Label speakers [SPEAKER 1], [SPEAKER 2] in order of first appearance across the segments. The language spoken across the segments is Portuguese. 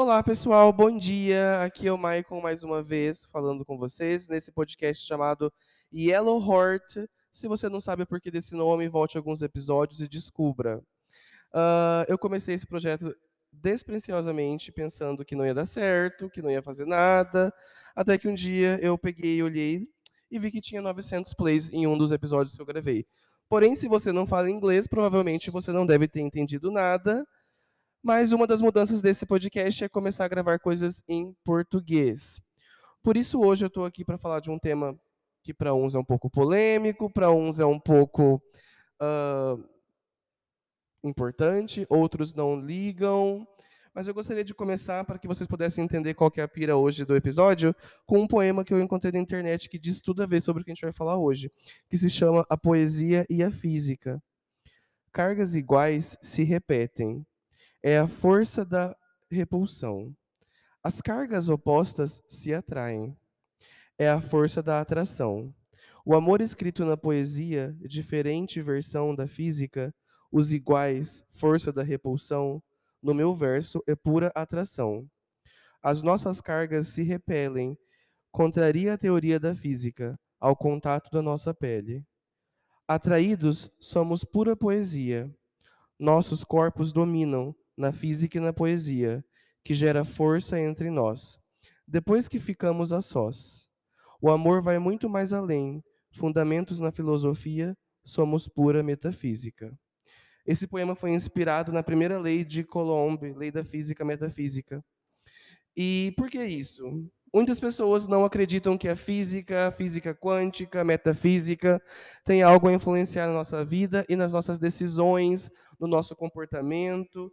[SPEAKER 1] Olá, pessoal, bom dia. Aqui é o Maicon mais uma vez falando com vocês nesse podcast chamado Yellow Heart. Se você não sabe por que desse nome, volte alguns episódios e descubra. Uh, eu comecei esse projeto desprenciosamente, pensando que não ia dar certo, que não ia fazer nada, até que um dia eu peguei, olhei e vi que tinha 900 plays em um dos episódios que eu gravei. Porém, se você não fala inglês, provavelmente você não deve ter entendido nada mas uma das mudanças desse podcast é começar a gravar coisas em português. Por isso, hoje eu estou aqui para falar de um tema que para uns é um pouco polêmico, para uns é um pouco uh, importante, outros não ligam. Mas eu gostaria de começar para que vocês pudessem entender qual é a pira hoje do episódio, com um poema que eu encontrei na internet que diz tudo a ver sobre o que a gente vai falar hoje, que se chama A Poesia e a Física. Cargas iguais se repetem, é a força da repulsão. As cargas opostas se atraem. É a força da atração. O amor escrito na poesia, diferente versão da física, os iguais, força da repulsão, no meu verso é pura atração. As nossas cargas se repelem, contraria a teoria da física, ao contato da nossa pele. Atraídos, somos pura poesia. Nossos corpos dominam, na física e na poesia, que gera força entre nós. Depois que ficamos a sós. O amor vai muito mais além. Fundamentos na filosofia, somos pura metafísica. Esse poema foi inspirado na primeira lei de Coulomb, lei da física metafísica. E por que isso? Muitas pessoas não acreditam que a física, a física quântica, a metafísica, tem algo a influenciar na nossa vida e nas nossas decisões, no nosso comportamento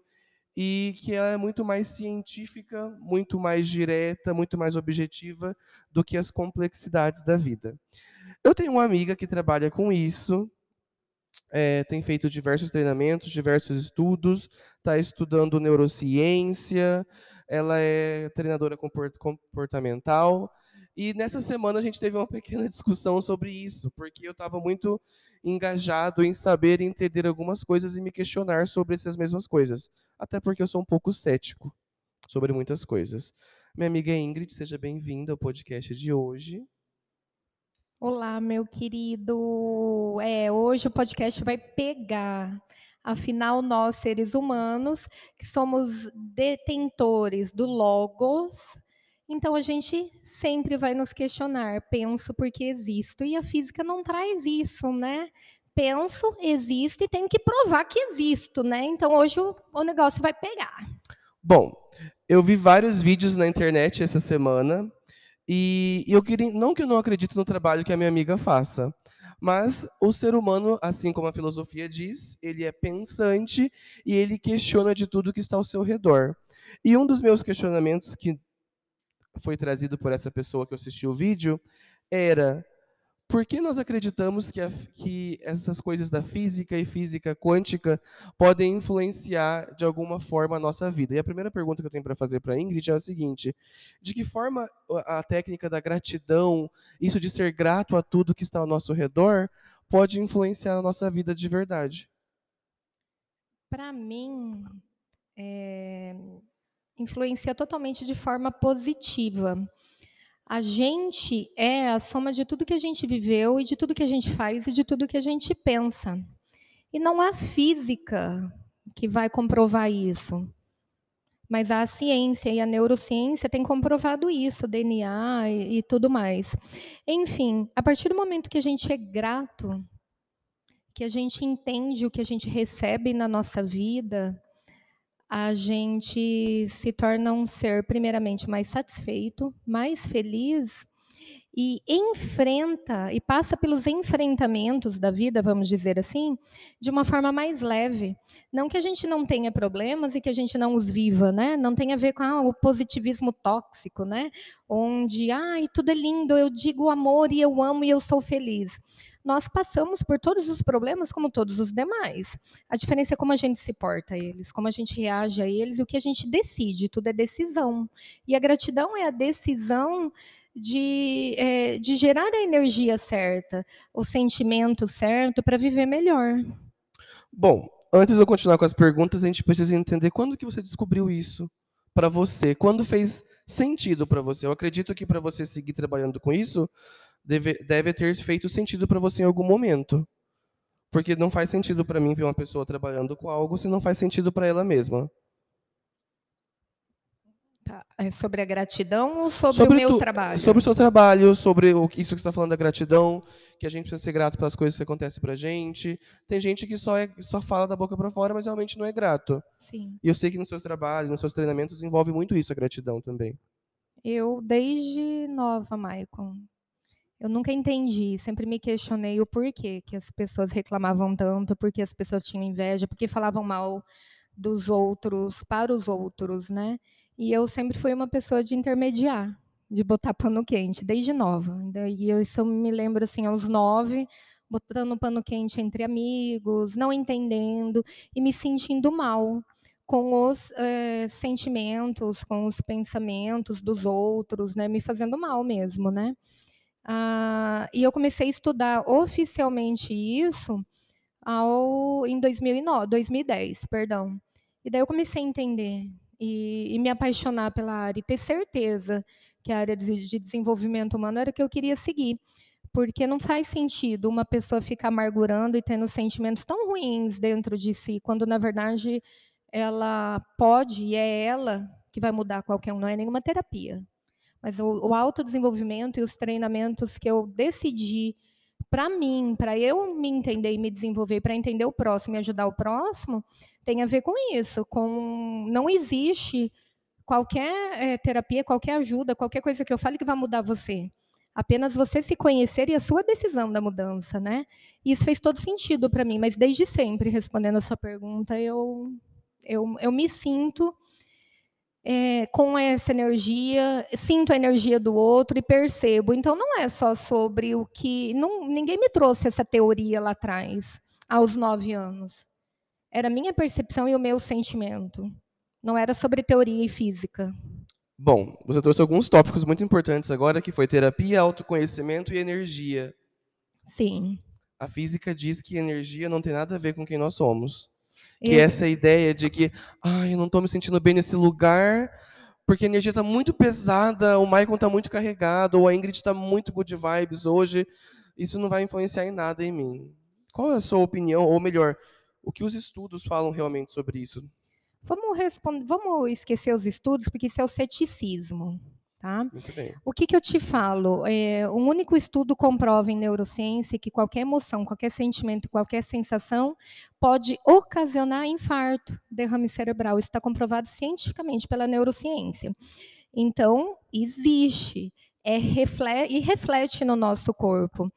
[SPEAKER 1] e que ela é muito mais científica, muito mais direta, muito mais objetiva do que as complexidades da vida. Eu tenho uma amiga que trabalha com isso, é, tem feito diversos treinamentos, diversos estudos, está estudando neurociência, ela é treinadora comportamental, e nessa semana a gente teve uma pequena discussão sobre isso, porque eu estava muito engajado em saber e entender algumas coisas e me questionar sobre essas mesmas coisas. Até porque eu sou um pouco cético sobre muitas coisas. Minha amiga Ingrid, seja bem-vinda ao podcast de hoje.
[SPEAKER 2] Olá, meu querido. É, hoje o podcast vai pegar. Afinal, nós, seres humanos, que somos detentores do Logos, então a gente sempre vai nos questionar, penso porque existo, e a física não traz isso, né? Penso, existo e tenho que provar que existo, né? Então hoje o, o negócio vai pegar.
[SPEAKER 1] Bom, eu vi vários vídeos na internet essa semana e eu queria, não que eu não acredito no trabalho que a minha amiga faça, mas o ser humano, assim como a filosofia diz, ele é pensante e ele questiona de tudo que está ao seu redor. E um dos meus questionamentos que foi trazido por essa pessoa que assistiu o vídeo era por que nós acreditamos que, a, que, essas coisas da física e física quântica podem influenciar de alguma forma a nossa vida? E a primeira pergunta que eu tenho para fazer para a Ingrid é a seguinte: de que forma a técnica da gratidão, isso de ser grato a tudo que está ao nosso redor, pode influenciar a nossa vida de verdade?
[SPEAKER 2] Para mim, influencia totalmente de forma positiva. A gente é a soma de tudo que a gente viveu e de tudo que a gente faz e de tudo que a gente pensa. E não há física que vai comprovar isso. Mas a ciência e a neurociência têm comprovado isso, DNA e, e tudo mais. Enfim, a partir do momento que a gente é grato, que a gente entende o que a gente recebe na nossa vida, a gente se torna um ser, primeiramente, mais satisfeito, mais feliz e enfrenta e passa pelos enfrentamentos da vida, vamos dizer assim, de uma forma mais leve. Não que a gente não tenha problemas e que a gente não os viva, né? Não tem a ver com ah, o positivismo tóxico, né? Onde, ai, tudo é lindo, eu digo amor e eu amo e eu sou feliz nós passamos por todos os problemas como todos os demais. A diferença é como a gente se porta a eles, como a gente reage a eles e o que a gente decide. Tudo é decisão. E a gratidão é a decisão de, é, de gerar a energia certa, o sentimento certo para viver melhor.
[SPEAKER 1] Bom, antes de eu continuar com as perguntas, a gente precisa entender quando que você descobriu isso. para você? Quando fez sentido para você? Eu acredito que para você seguir trabalhando com isso, deve, deve ter feito sentido para você em algum momento. Porque não faz sentido para mim ver uma pessoa trabalhando com algo se não faz sentido para ela mesma.
[SPEAKER 2] Tá. É sobre a gratidão ou sobre, sobre o meu tu, trabalho?
[SPEAKER 1] Sobre o seu trabalho, sobre o, isso que você está falando da gratidão, que a gente precisa ser grato pelas coisas que acontecem para a gente. Tem gente que só, é, só fala da boca para fora, mas realmente não é grato.
[SPEAKER 2] Sim.
[SPEAKER 1] E eu sei que no seu trabalho, nos seus treinamentos, envolve muito isso, a gratidão também.
[SPEAKER 2] Eu, desde nova, Maicon, eu nunca entendi, sempre me questionei o porquê que as pessoas reclamavam tanto, porque as pessoas tinham inveja, porque falavam mal dos outros para os outros, né? E eu sempre fui uma pessoa de intermediar, de botar pano quente, desde nova. E isso eu me lembro assim, aos nove, botando pano quente entre amigos, não entendendo e me sentindo mal com os é, sentimentos, com os pensamentos dos outros, né, me fazendo mal mesmo, né? Ah, e eu comecei a estudar oficialmente isso ao, em 2009, 2010, perdão. E daí eu comecei a entender e, e, me apaixonar pela área e ter certeza que a área de, de desenvolvimento humano era que eu queria seguir. Porque não faz sentido uma pessoa ficar amargurando e tendo sentimentos tão ruins dentro de si, quando na verdade ela pode e é ela que vai mudar qualquer um, não é nenhuma terapia. Mas o, o autodesenvolvimento e os treinamentos que eu decidi para mim, para eu me entender e me desenvolver, para entender o próximo e ajudar o próximo, tem a ver com isso. Com não existe qualquer é, terapia, qualquer ajuda, qualquer coisa que eu fale que vai mudar você. Apenas você se conhecer e a sua decisão da mudança, né? Isso fez todo sentido para mim, mas desde sempre, respondendo a sua pergunta, eu eu, eu me sinto é, com essa energia, sinto a energia do outro e percebo. Então, não é só sobre o que. Não, ninguém me trouxe essa teoria lá atrás, aos nove anos. Era a minha percepção e o meu sentimento. Não era sobre teoria e física.
[SPEAKER 1] Bom, você trouxe alguns tópicos muito importantes agora, que foi terapia, autoconhecimento e energia.
[SPEAKER 2] Sim.
[SPEAKER 1] A física diz que energia não tem nada a ver com quem nós somos. Que é essa ideia de que, ai, eu não estou me sentindo bem nesse lugar, porque a energia está muito pesada, o Michael está muito carregado, ou a Ingrid está muito good vibes hoje, isso não vai influenciar em nada em mim. Qual é a sua opinião, ou melhor, o que os estudos falam realmente sobre isso?
[SPEAKER 2] Vamos, responder, vamos esquecer os estudos, porque isso é o ceticismo. Tá? O que, que eu te falo? É, um único estudo comprova em neurociência que qualquer emoção, qualquer sentimento, qualquer sensação pode ocasionar infarto, derrame cerebral. Isso está comprovado cientificamente pela neurociência. Então, existe é reflete, e reflete no nosso corpo.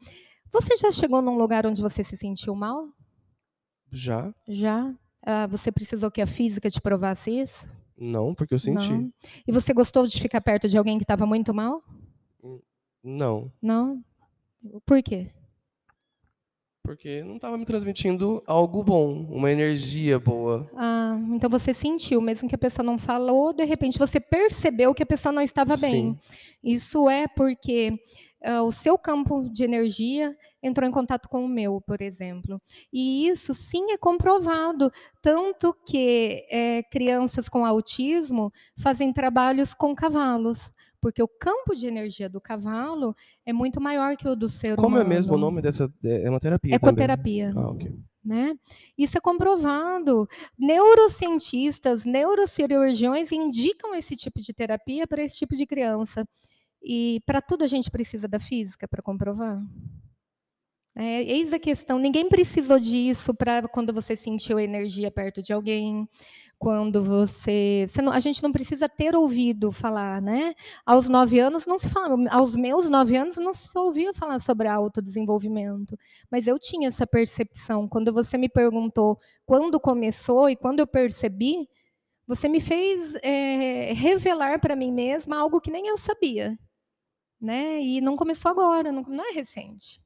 [SPEAKER 2] Você já chegou num lugar onde você se sentiu mal?
[SPEAKER 1] Já.
[SPEAKER 2] Já? Ah, você precisou que a física te provasse isso?
[SPEAKER 1] Não, porque eu senti. Não.
[SPEAKER 2] E você gostou de ficar perto de alguém que estava muito mal?
[SPEAKER 1] Hum, não.
[SPEAKER 2] Não? Por quê?
[SPEAKER 1] Porque não estava me transmitindo algo bom, uma energia boa.
[SPEAKER 2] Ah, então você sentiu, mesmo que a pessoa não falou, de repente você percebeu que a pessoa não estava bem. Sim. Isso é porque uh, o seu campo de energia entrou em contato com o meu, por exemplo. E isso sim é comprovado, tanto que é, crianças com autismo fazem trabalhos com cavalos porque o campo de energia do cavalo é muito maior que o do ser
[SPEAKER 1] Como
[SPEAKER 2] humano.
[SPEAKER 1] Como é mesmo o nome dessa? É uma terapia.
[SPEAKER 2] Ecoterapia.
[SPEAKER 1] Ah, ok.
[SPEAKER 2] Né? Isso é comprovado. Neurocientistas, neurocirurgiões indicam esse tipo de terapia para esse tipo de criança. E para tudo a gente precisa da física para comprovar. É, eis a questão. Ninguém precisou disso para quando você sentiu energia perto de alguém, quando você, você não, a gente não precisa ter ouvido falar, né? Aos nove anos não se fala, aos meus nove anos não se ouvia falar sobre autodesenvolvimento, mas eu tinha essa percepção. Quando você me perguntou quando começou e quando eu percebi, você me fez é, revelar para mim mesma algo que nem eu sabia né? E não começou agora, não, não é recente.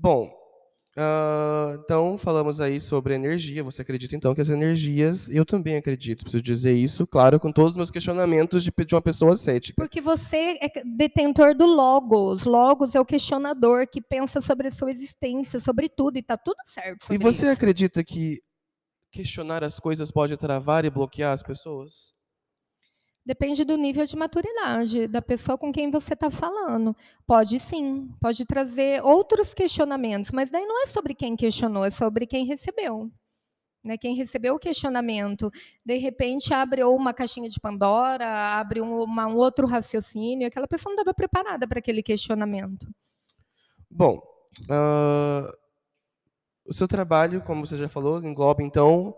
[SPEAKER 1] Bom, uh, então falamos aí sobre energia. Você acredita então que as energias, eu também acredito, preciso dizer isso, claro, com todos os meus questionamentos de, de uma pessoa cética.
[SPEAKER 2] Porque você é detentor do logos. Logos é o questionador que pensa sobre a sua existência, sobre tudo, e está tudo certo.
[SPEAKER 1] E você isso. acredita que questionar as coisas pode travar e bloquear as pessoas?
[SPEAKER 2] Depende do nível de maturidade da pessoa com quem você está falando. Pode sim, pode trazer outros questionamentos, mas daí não é sobre quem questionou, é sobre quem recebeu. Né? Quem recebeu o questionamento, de repente abre uma caixinha de Pandora, abre um, uma, um outro raciocínio, aquela pessoa não estava preparada para aquele questionamento.
[SPEAKER 1] Bom, uh, o seu trabalho, como você já falou, engloba então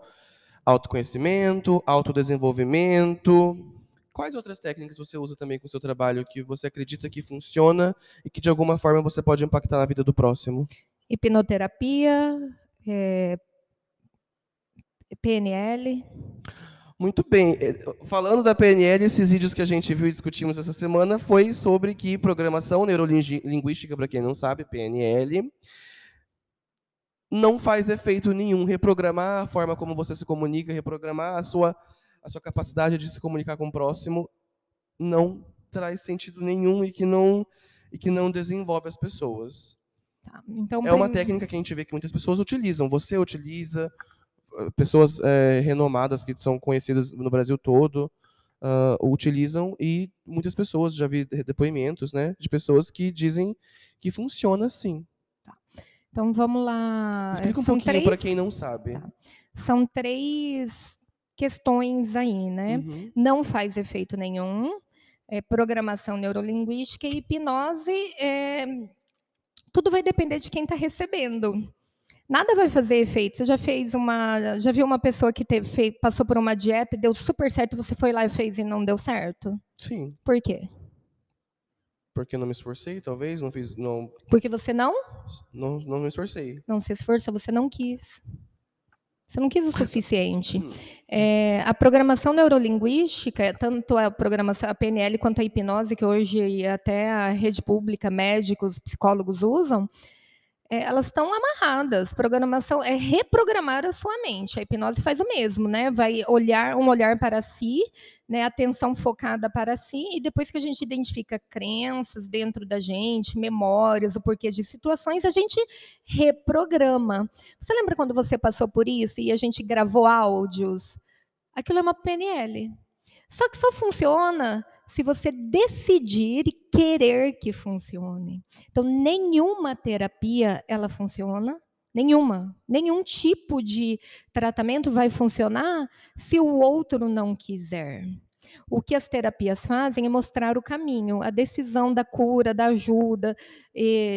[SPEAKER 1] autoconhecimento, autodesenvolvimento, Quais outras técnicas você usa também com o seu trabalho que você acredita que funciona e que de alguma forma você pode impactar na vida do próximo?
[SPEAKER 2] Hipnoterapia, é, PNL.
[SPEAKER 1] Muito bem. É, falando da PNL, esses vídeos que a gente viu e discutimos essa semana foi sobre que programação neurolinguística, para quem não sabe, PNL, não faz efeito nenhum reprogramar a forma como você se comunica, reprogramar a sua a sua capacidade de se comunicar com o próximo não traz sentido nenhum e que não e que não desenvolve as pessoas. Tá, então, é uma técnica que a gente vê que muitas pessoas utilizam. Você utiliza, eh, pessoas é, renomadas que são conhecidas no Brasil todo uh, utilizam e muitas pessoas já vi depoimentos, né, de pessoas que dizem que funciona assim.
[SPEAKER 2] Tá. Então vamos lá.
[SPEAKER 1] Explica um São pouquinho para quem não sabe. Tá.
[SPEAKER 2] São três questões aí, né? Uhum. Não faz efeito nenhum. É, programação neurolinguística e hipnose, é, tudo vai depender de quem está recebendo. Nada vai fazer efeito. Você já fez uma, já viu uma pessoa que teve, fez, passou por uma dieta e deu super certo, você foi lá e fez e não deu certo?
[SPEAKER 1] Sim.
[SPEAKER 2] Por quê?
[SPEAKER 1] Porque eu não me esforcei, talvez, não fiz, não.
[SPEAKER 2] Porque você não?
[SPEAKER 1] Não, não me esforcei.
[SPEAKER 2] Não se esforçou, você não quis. Você não quis o suficiente. É, a programação neurolinguística, tanto a programação, a PNL quanto a hipnose, que hoje até a rede pública, médicos, psicólogos usam, é, elas estão amarradas. Programação é reprogramar a sua mente. A hipnose faz o mesmo, né? Vai olhar um olhar para si, né? Atenção focada para si e depois que a gente identifica crenças dentro da gente, memórias, o porquê de situações, a gente reprograma. Você lembra quando você passou por isso e a gente gravou áudios? Aquilo é uma PNL. Só que só funciona se você decidir e querer que funcione. Então, nenhuma terapia ela funciona, nenhuma, nenhum tipo de tratamento vai funcionar se o outro não quiser. O que as terapias fazem é mostrar o caminho, a decisão da cura, da ajuda,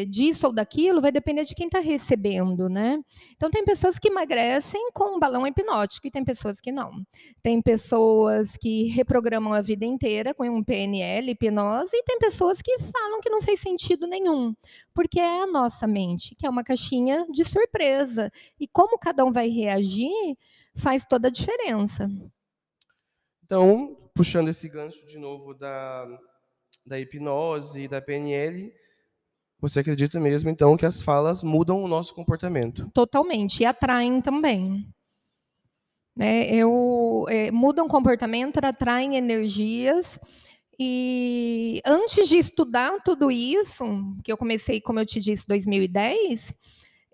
[SPEAKER 2] disso ou daquilo, vai depender de quem está recebendo, né? Então, tem pessoas que emagrecem com um balão hipnótico e tem pessoas que não. Tem pessoas que reprogramam a vida inteira com um PNL, hipnose, e tem pessoas que falam que não fez sentido nenhum, porque é a nossa mente, que é uma caixinha de surpresa. E como cada um vai reagir, faz toda a diferença.
[SPEAKER 1] Então, puxando esse gancho de novo da, da hipnose e da PNL, você acredita mesmo, então, que as falas mudam o nosso comportamento?
[SPEAKER 2] Totalmente, e atraem também. Né? Eu, é, mudam comportamento, atraem energias. E antes de estudar tudo isso, que eu comecei, como eu te disse, 2010,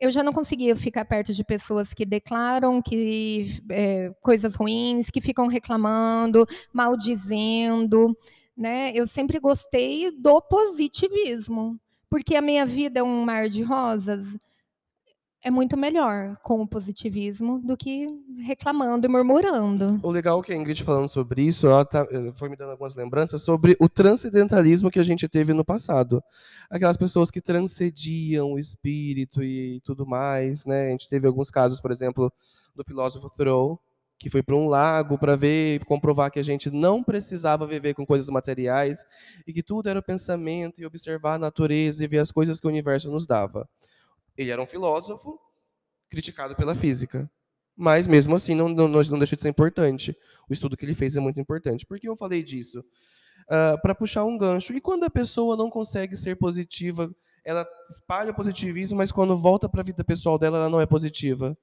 [SPEAKER 2] eu já não conseguia ficar perto de pessoas que declaram que é, coisas ruins, que ficam reclamando, maldizendo. Né? Eu sempre gostei do positivismo, porque a minha vida é um mar de rosas é muito melhor com o positivismo do que reclamando e murmurando.
[SPEAKER 1] O legal é que a Ingrid falando sobre isso, ela tá, eh, foi me dando algumas lembranças sobre o transcendentalismo que a gente teve no passado. Aquelas pessoas que transcediam o espírito e tudo mais, né? A gente teve alguns casos, por exemplo, do filósofo Thoreau, que foi para um lago para ver e comprovar que a gente não precisava viver com coisas materiais e que tudo era pensamento e observar a natureza e ver as coisas que o universo nos dava. Ele era um filósofo criticado pela física. Mas, mesmo assim, não, não, não deixa de ser importante. O estudo que ele fez é muito importante. Por que eu falei disso? Uh, ah, para puxar um gancho. E quando a pessoa não consegue ser positiva, ela espalha positivismo, mas quando volta para a vida pessoal dela, ela não é positiva?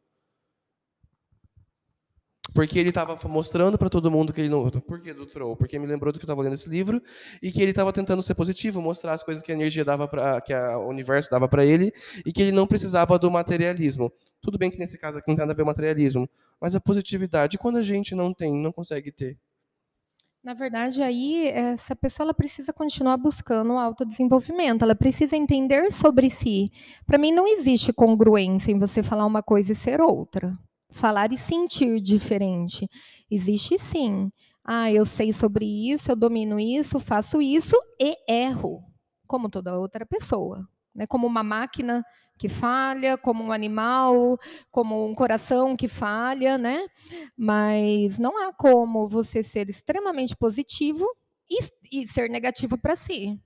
[SPEAKER 1] Porque ele estava mostrando para todo mundo que ele não. Por que do Troll? Porque me lembrou do que eu estava lendo esse livro e que ele estava tentando ser positivo, mostrar as coisas que a energia dava para, que a, o universo dava para ele e que ele não precisava do materialismo. Tudo bem que nesse caso aqui não tem nada a ver com materialismo, mas a positividade, quando a gente não tem, não consegue ter?
[SPEAKER 2] Na verdade, aí essa pessoa ela precisa continuar buscando o autodesenvolvimento, ela precisa entender sobre si. Para mim não existe congruência em você falar uma coisa e ser outra. Falar e sentir diferente. Existe sim. Ah, eu sei sobre isso, eu domino isso, faço isso e erro, como toda outra pessoa. Né? Como uma máquina que falha, como um animal, como um coração que falha, né? Mas não há como você ser extremamente positivo e, e ser negativo para si.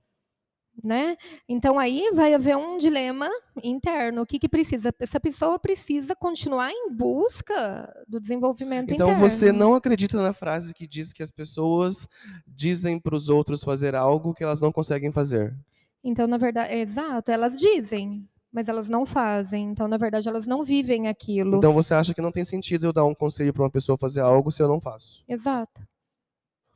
[SPEAKER 2] Né? Então aí vai haver um dilema interno. O que, que precisa? Essa pessoa precisa continuar em busca do desenvolvimento
[SPEAKER 1] então,
[SPEAKER 2] interno.
[SPEAKER 1] Então você não acredita na frase que diz que as pessoas dizem para os outros fazer algo que elas não conseguem fazer?
[SPEAKER 2] Então, na verdade, é exato, elas dizem, mas elas não fazem. Então, na verdade, elas não vivem aquilo.
[SPEAKER 1] Então você acha que não tem sentido eu dar um conselho para uma pessoa fazer algo se eu não faço?
[SPEAKER 2] Exato.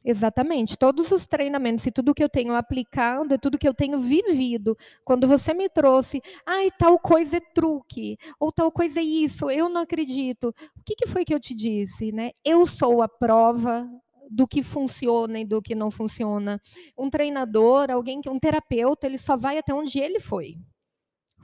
[SPEAKER 2] Exatamente. Todos os treinamentos e tudo que eu tenho aplicado é tudo que eu tenho vivido. Quando você me trouxe, ai, tal coisa é truque, ou tal coisa é isso, eu não acredito. O que, que foi que eu te disse? Né? Eu sou a prova do que funciona e do que não funciona. Um treinador, alguém que um terapeuta, ele só vai até onde ele foi.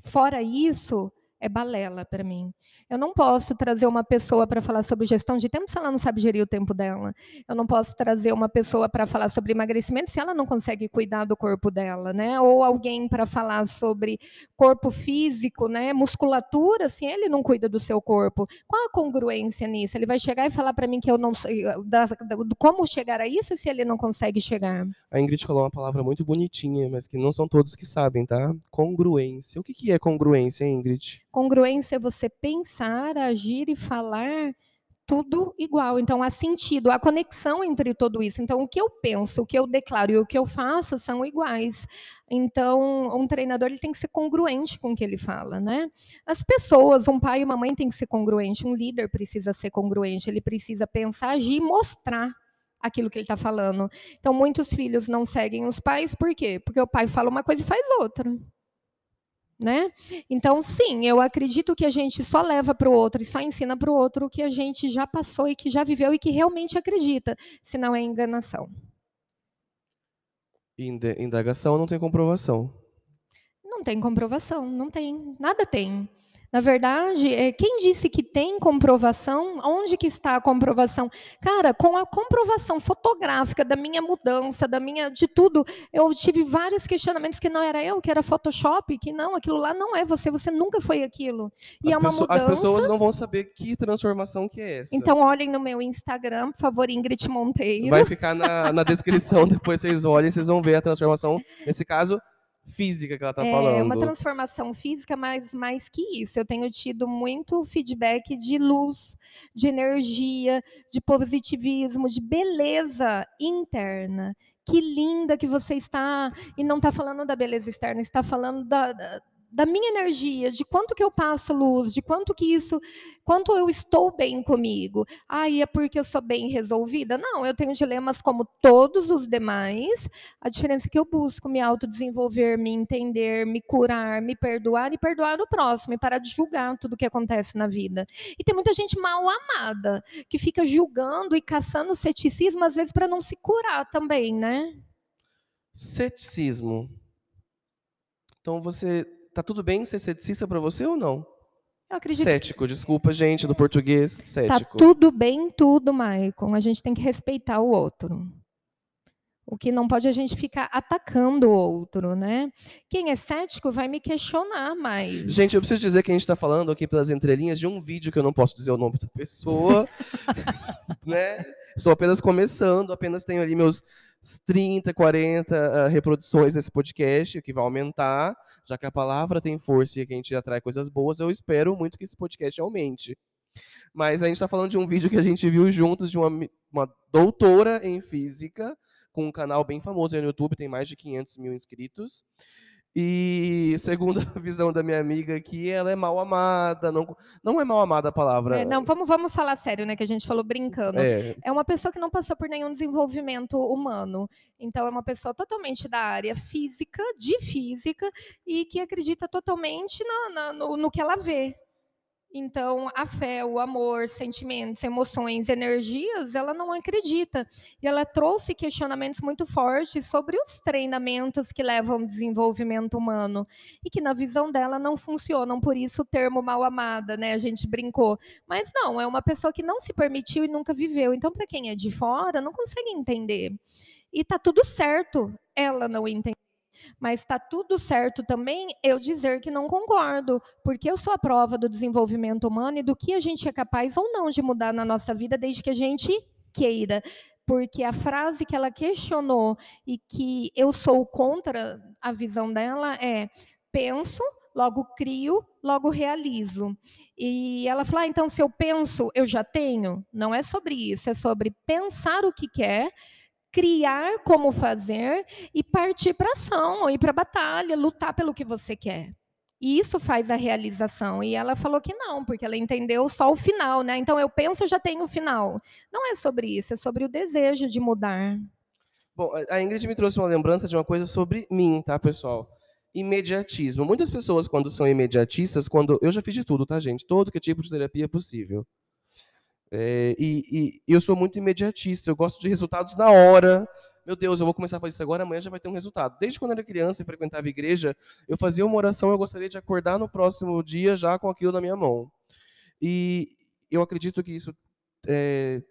[SPEAKER 2] Fora isso, é balela para mim. Eu não posso trazer uma pessoa para falar sobre gestão de tempo se ela não sabe gerir o tempo dela. Eu não posso trazer uma pessoa para falar sobre emagrecimento se ela não consegue cuidar do corpo dela, né? Ou alguém para falar sobre corpo físico, né? Musculatura, se ele não cuida do seu corpo. Qual a congruência nisso? Ele vai chegar e falar para mim que eu não sei da, da, como chegar a isso se ele não consegue chegar.
[SPEAKER 1] A Ingrid falou uma palavra muito bonitinha, mas que não são todos que sabem, tá? Congruência. O que, que é congruência, Ingrid?
[SPEAKER 2] Congruência é você pensar, agir e falar tudo igual. Então, há sentido, há conexão entre tudo isso. Então, o que eu penso, o que eu declaro e o que eu faço são iguais. Então, um treinador ele tem que ser congruente com o que ele fala, né? As pessoas, um pai e uma mãe tem que ser congruente, um líder precisa ser congruente, ele precisa pensar, agir e mostrar aquilo que ele está falando. Então, muitos filhos não seguem os pais, por quê? Porque o pai fala uma coisa e faz outra. Né? Então, sim, eu acredito que a gente só leva para o outro e só ensina para o outro o que a gente já passou e que já viveu e que realmente acredita, senão é enganação.
[SPEAKER 1] Indagação não tem comprovação.
[SPEAKER 2] Não tem comprovação, não tem, nada tem. Na verdade, é, quem disse que tem comprovação? Onde que está a comprovação? Cara, com a comprovação fotográfica da minha mudança, da minha de tudo, eu tive vários questionamentos que não era eu, que era Photoshop, que não, aquilo lá não é você, você nunca foi aquilo. E
[SPEAKER 1] as
[SPEAKER 2] é uma
[SPEAKER 1] pessoas,
[SPEAKER 2] mudança.
[SPEAKER 1] As pessoas não vão saber que transformação que é essa.
[SPEAKER 2] Então olhem no meu Instagram, por favor, Ingrid Monteiro.
[SPEAKER 1] Vai ficar na, na descrição, depois vocês olhem, vocês vão ver a transformação. Nesse caso, física que ela está
[SPEAKER 2] é,
[SPEAKER 1] falando.
[SPEAKER 2] É uma transformação física, mas mais que isso. Eu tenho tido muito feedback de luz, de energia, de positivismo, de beleza interna. Que linda que você está. E não está falando da beleza externa, está falando da, da da minha energia, de quanto que eu passo luz, de quanto que isso, quanto eu estou bem comigo. Ah, é porque eu sou bem resolvida? Não, eu tenho dilemas como todos os demais. A diferença é que eu busco me autodesenvolver, me entender, me curar, me perdoar e perdoar o próximo, e parar de julgar tudo que acontece na vida. E tem muita gente mal amada, que fica julgando e caçando ceticismo, às vezes, para não se curar também, né?
[SPEAKER 1] Ceticismo. Então você tá tudo bem ser ceticista para você ou não?
[SPEAKER 2] Eu acredito.
[SPEAKER 1] Cético, desculpa, gente, do português, tá cético.
[SPEAKER 2] Tá tudo bem, tudo, Maicon. A gente tem que respeitar o outro. O que não pode é a gente ficar atacando o outro, né? Quem é cético vai me questionar mais.
[SPEAKER 1] Gente, eu preciso dizer que a gente está falando aqui pelas entrelinhas de um vídeo que eu não posso dizer o nome da pessoa, né? Estou apenas começando, apenas tenho ali meus 30, 40 uh, reproduções desse podcast, que vai aumentar, já que a palavra tem força e que a gente atrai coisas boas, eu espero muito que esse podcast aumente. Mas a gente está falando de um vídeo que a gente viu juntos de uma, uma doutora em física, com um canal bem famoso no YouTube, tem mais de 500 mil inscritos. E segundo a visão da minha amiga aqui, ela é mal amada. Não, não é mal amada a palavra.
[SPEAKER 2] É, não, vamos, vamos falar sério, né? Que a gente falou brincando. É. é uma pessoa que não passou por nenhum desenvolvimento humano. Então, é uma pessoa totalmente da área física, de física, e que acredita totalmente no, no, no que ela vê. Então, a fé, o amor, sentimentos, emoções, energias, ela não acredita. E ela trouxe questionamentos muito fortes sobre os treinamentos que levam ao desenvolvimento humano e que, na visão dela, não funcionam. Por isso, o termo mal amada, né? A gente brincou. Mas não, é uma pessoa que não se permitiu e nunca viveu. Então, para quem é de fora, não consegue entender. E tá tudo certo ela não entender. Mas está tudo certo também eu dizer que não concordo, porque eu sou a prova do desenvolvimento humano e do que a gente é capaz ou não de mudar na nossa vida, desde que a gente queira. Porque a frase que ela questionou e que eu sou contra a visão dela é: penso, logo crio, logo realizo. E ela falou: ah, então se eu penso, eu já tenho. Não é sobre isso, é sobre pensar o que quer criar como fazer e partir para ação, ir para a batalha, lutar pelo que você quer. E isso faz a realização. E ela falou que não, porque ela entendeu só o final, né? Então eu penso, eu já tenho o final. Não é sobre isso, é sobre o desejo de mudar.
[SPEAKER 1] Bom, a Ingrid me trouxe uma lembrança de uma coisa sobre mim, tá, pessoal? Imediatismo. Muitas pessoas, quando são imediatistas, quando. Eu já fiz de tudo, tá, gente? Todo que tipo de terapia possível. É, e, e, eu sou muito imediatista, eu gosto de resultados na hora. Meu Deus, eu vou começar a fazer isso agora, amanhã já vai ter um resultado. Desde quando eu era criança e frequentava igreja, eu fazia uma oração, eu gostaria de acordar no próximo dia já com aquilo na minha mão. E eu acredito que isso é,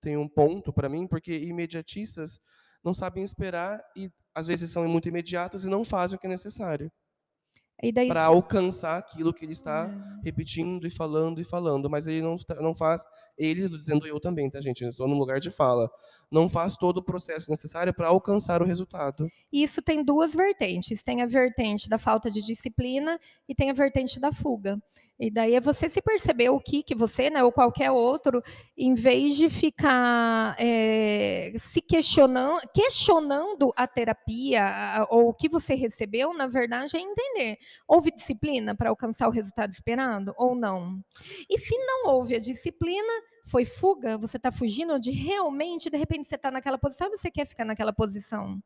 [SPEAKER 1] tem um ponto para mim, porque imediatistas não sabem esperar e às vezes são muito imediatos e não fazem o que é necessário para alcançar aquilo que ele está é. repetindo e falando e falando, mas ele não, não faz, ele dizendo eu também, tá gente, eu estou no lugar de fala, não faz todo o processo necessário para alcançar o resultado.
[SPEAKER 2] Isso tem duas vertentes, tem a vertente da falta de disciplina e tem a vertente da fuga. E daí é você se perceber o que, que você, né, ou qualquer outro, em vez de ficar é, se questionando, questionando a terapia ou o que você recebeu, na verdade é entender. Houve disciplina para alcançar o resultado esperado ou não? E se não houve a disciplina, foi fuga, você está fugindo de realmente, de repente você está naquela posição e você quer ficar naquela posição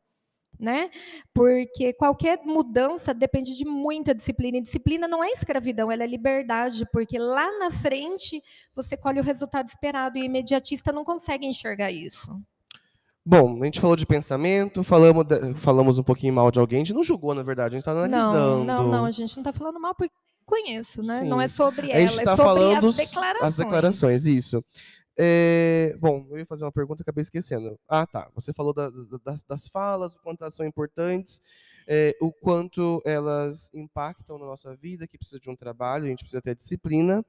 [SPEAKER 2] né? Porque qualquer mudança depende de muita disciplina. E disciplina não é escravidão, ela é liberdade, porque lá na frente você colhe o resultado esperado e o imediatista não consegue enxergar isso.
[SPEAKER 1] Bom, a gente falou de pensamento, falamos, de, falamos um pouquinho mal de alguém, a gente não julgou, na verdade, a gente está analisando.
[SPEAKER 2] Não, não, não, a gente não está falando mal porque conheço, né? Sim. Não é sobre ela, é tá sobre as declarações.
[SPEAKER 1] As declarações, isso. É, bom, eu ia fazer uma pergunta e acabei esquecendo. Ah, tá. Você falou da, da, das falas, o quanto elas são importantes, é, o quanto elas impactam na nossa vida, que precisa de um trabalho, a gente precisa ter disciplina.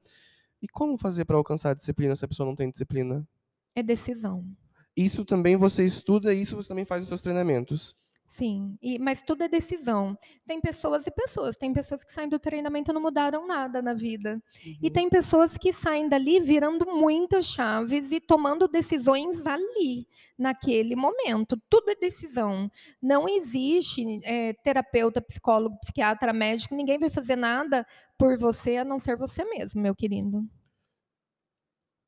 [SPEAKER 1] E como fazer para alcançar a disciplina se a pessoa não tem disciplina?
[SPEAKER 2] É decisão.
[SPEAKER 1] Isso também você estuda, isso você também faz os seus treinamentos.
[SPEAKER 2] Sim, e, mas tudo é decisão. Tem pessoas e pessoas. Tem pessoas que saem do treinamento e não mudaram nada na vida. Uhum. E tem pessoas que saem dali virando muitas chaves e tomando decisões ali, naquele momento. Tudo é decisão. Não existe é, terapeuta, psicólogo, psiquiatra, médico. Ninguém vai fazer nada por você a não ser você mesmo, meu querido.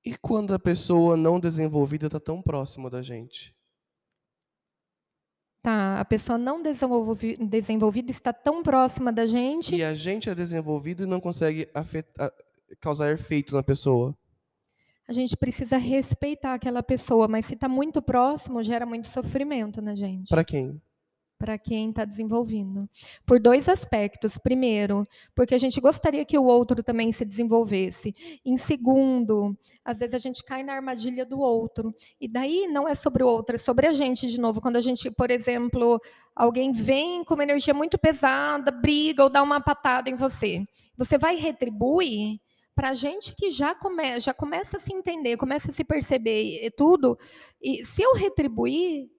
[SPEAKER 1] E quando a pessoa não desenvolvida está tão próxima da gente?
[SPEAKER 2] Tá, a pessoa não desenvolvi, desenvolvida está tão próxima da gente.
[SPEAKER 1] E a gente é desenvolvido e não consegue afetar, causar efeito na pessoa.
[SPEAKER 2] A gente precisa respeitar aquela pessoa, mas se está muito próximo, gera muito sofrimento na gente.
[SPEAKER 1] Para quem?
[SPEAKER 2] Para quem está desenvolvendo. Por dois aspectos. Primeiro, porque a gente gostaria que o outro também se desenvolvesse. Em segundo, às vezes a gente cai na armadilha do outro. E daí não é sobre o outro, é sobre a gente de novo. Quando a gente, por exemplo, alguém vem com uma energia muito pesada, briga ou dá uma patada em você. Você vai retribuir? Para a gente que já, come, já começa a se entender, começa a se perceber e tudo, e se eu retribuir,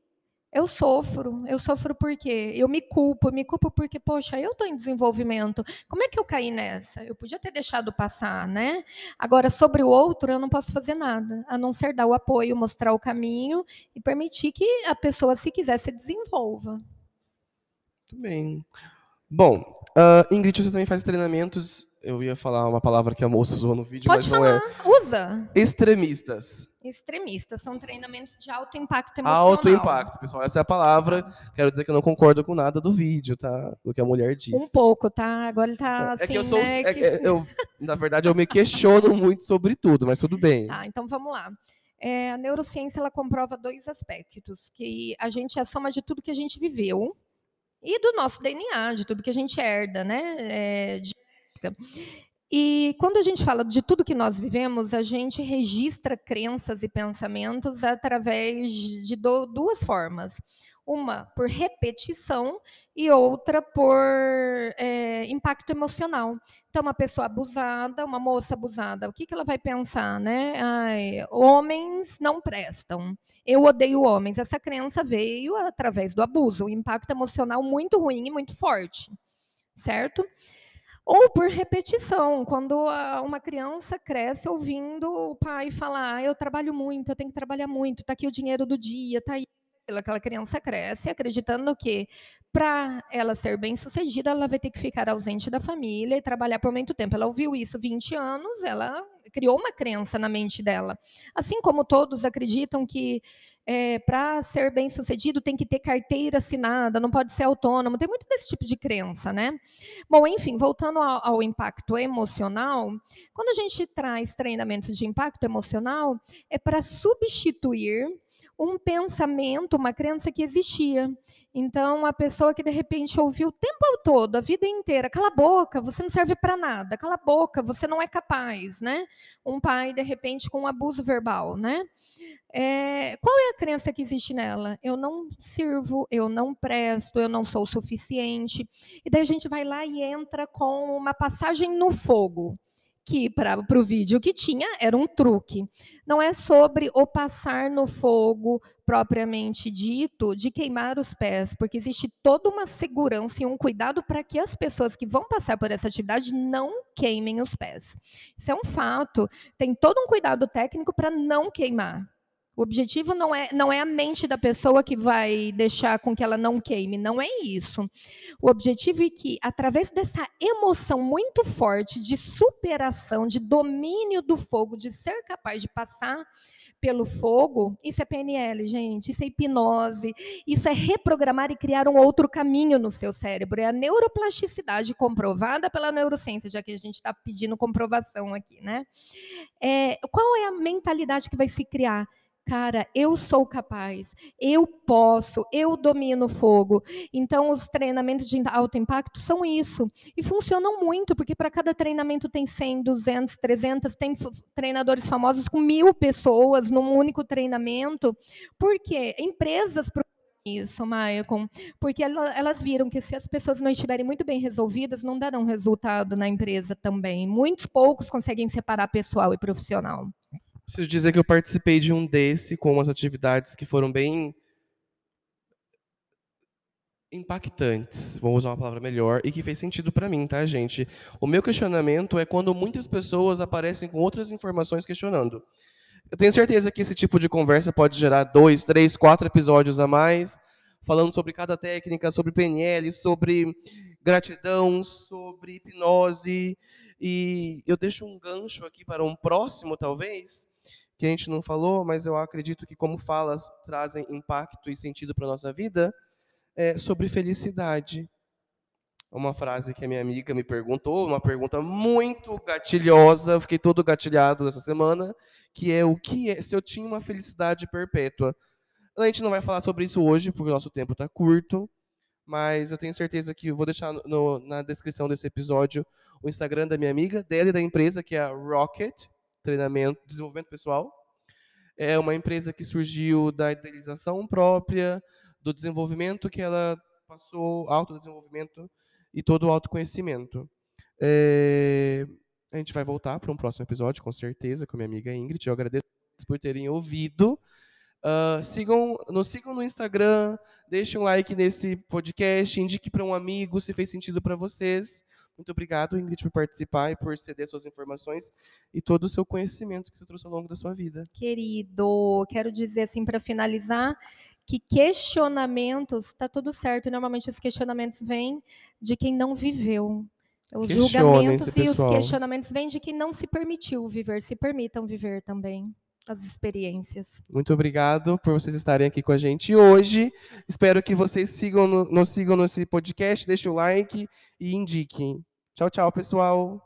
[SPEAKER 2] eu sofro, eu sofro porque eu me culpo, me culpo porque, poxa, eu estou em desenvolvimento. Como é que eu caí nessa? Eu podia ter deixado passar, né? Agora, sobre o outro, eu não posso fazer nada, a não ser dar o apoio, mostrar o caminho e permitir que a pessoa, se quiser, se desenvolva.
[SPEAKER 1] Muito bem. Bom, uh, Ingrid, você também faz treinamentos eu ia falar uma palavra que a moça usou no vídeo,
[SPEAKER 2] Pode
[SPEAKER 1] mas não
[SPEAKER 2] falar,
[SPEAKER 1] é.
[SPEAKER 2] usa.
[SPEAKER 1] Extremistas.
[SPEAKER 2] Extremistas são treinamentos de alto impacto emocional.
[SPEAKER 1] Alto impacto, pessoal. Essa é a palavra. Quero dizer que eu não concordo com nada do vídeo, tá? Do que a mulher disse.
[SPEAKER 2] Um pouco, tá? Agora ele tá assim,
[SPEAKER 1] é que eu sou.
[SPEAKER 2] né,
[SPEAKER 1] é
[SPEAKER 2] que-
[SPEAKER 1] que eu, na verdade, eu me questiono muito sobre tudo, mas tudo bem.
[SPEAKER 2] Tá, então vamos lá. É, a neurociência ela comprova dois aspectos, que a gente é a soma de tudo que a gente viveu e do nosso DNA, de tudo que a gente herda, né? É, de E quando a gente fala de tudo que nós vivemos, a gente registra crenças e pensamentos através de duas formas. Uma por repetição e outra por é, impacto emocional. Então, uma pessoa abusada, uma moça abusada, o que, que ela vai pensar, né? Ai, homens não prestam. Eu odeio homens. Essa crença veio através do abuso, um impacto emocional muito ruim e muito forte, certo? Ou por repetição, quando uma criança cresce ouvindo o pai falar: "Ah, eu trabalho muito, eu tenho que trabalhar muito, está aqui o dinheiro do dia, está aí. Aquela criança cresce acreditando que para ela ser bem-sucedida, ela vai ter que ficar ausente da família e trabalhar por muito tempo. Ela ouviu isso 20 anos, ela criou uma crença na mente dela. Assim como todos acreditam que para ser bem-sucedido tem que ter carteira assinada, não pode ser autônomo, tem muito desse tipo de crença, né? Bom, enfim, voltando ao, ao impacto emocional, quando a gente traz treinamentos de impacto emocional, é para substituir um pensamento, uma crença que existia. Então, a pessoa que de repente ouviu o tempo todo, a vida inteira, cala a boca, você não serve para nada, cala a boca, você não é capaz, né? Um pai, de repente, com um abuso verbal, né? É, qual é a crença que existe nela? Eu não sirvo, eu não presto, eu não sou o suficiente. E daí a gente vai lá e entra com uma passagem no fogo, que para o vídeo que tinha era um truque. Não é sobre o passar no fogo propriamente dito de queimar os pés, porque existe toda uma segurança e um cuidado para que as pessoas que vão passar por essa atividade não queimem os pés. Isso é um fato. Tem todo um cuidado técnico para não queimar. O objetivo não é, não é a mente da pessoa que vai deixar com que ela não queime, não é isso. O objetivo é que, através dessa emoção muito forte de superação, de domínio do fogo, de ser capaz de passar pelo fogo, isso é PNL, gente, isso é hipnose, isso é reprogramar e criar um outro caminho no seu cérebro. É a neuroplasticidade comprovada pela neurociência, já que a gente está pedindo comprovação aqui, né? É, qual é a mentalidade que vai se criar? Cara, eu sou capaz, eu posso, eu domino o fogo. Então, os treinamentos de alto impacto são isso. E funcionam muito, porque para cada treinamento tem 100, 200, 300, tem treinadores famosos com mil pessoas num único treinamento. Por quê? Empresas isso, Maicon, porque elas viram que se as pessoas não estiverem muito bem resolvidas, não darão resultado na empresa também. Muitos poucos conseguem separar pessoal e profissional.
[SPEAKER 1] Preciso dizer que eu participei de um desse com umas atividades que foram bem impactantes, vou usar uma palavra melhor, e que fez sentido para mim, tá, gente? O meu questionamento é quando muitas pessoas aparecem com outras informações questionando. Eu tenho certeza que esse tipo de conversa pode gerar dois, três, quatro episódios a mais, falando sobre cada técnica, sobre PNL, sobre gratidão, sobre hipnose, e eu deixo um gancho aqui para um próximo, talvez, que a gente não falou, mas eu acredito que como falas trazem impacto e sentido para a nossa vida, é sobre felicidade. Uma frase que a minha amiga me perguntou, uma pergunta muito gatilhosa, fiquei todo gatilhado essa semana, que é o que é se eu tinha uma felicidade perpétua. A gente não vai falar sobre isso hoje, porque o nosso tempo está curto, mas eu tenho certeza que eu vou deixar no, na descrição desse episódio o Instagram da minha amiga, dela e da empresa, que é a Rocket, treinamento, desenvolvimento pessoal. É uma empresa que surgiu da idealização própria, do desenvolvimento que ela passou, autodesenvolvimento e todo o autoconhecimento. É, a gente vai voltar para um próximo episódio, com certeza, com minha amiga Ingrid. Eu agradeço por terem ouvido. Uh, sigam, nos sigam no Instagram, deixem um like nesse podcast, indique para um amigo se fez sentido para vocês. Muito obrigado, Ingrid, por participar e por ceder suas informações e todo o seu conhecimento que você trouxe ao longo da sua vida.
[SPEAKER 2] Querido, quero dizer assim para finalizar que questionamentos está tudo certo. E normalmente os questionamentos vêm de quem não viveu. Os julgamentos e os
[SPEAKER 1] pessoal.
[SPEAKER 2] questionamentos vêm de que não se permitiu viver, se permitam viver também as experiências.
[SPEAKER 1] Muito obrigado por vocês estarem aqui com a gente hoje. Espero que vocês sigam no- nos sigam nesse podcast, deixem o like e indiquem. Tchau, tchau, pessoal.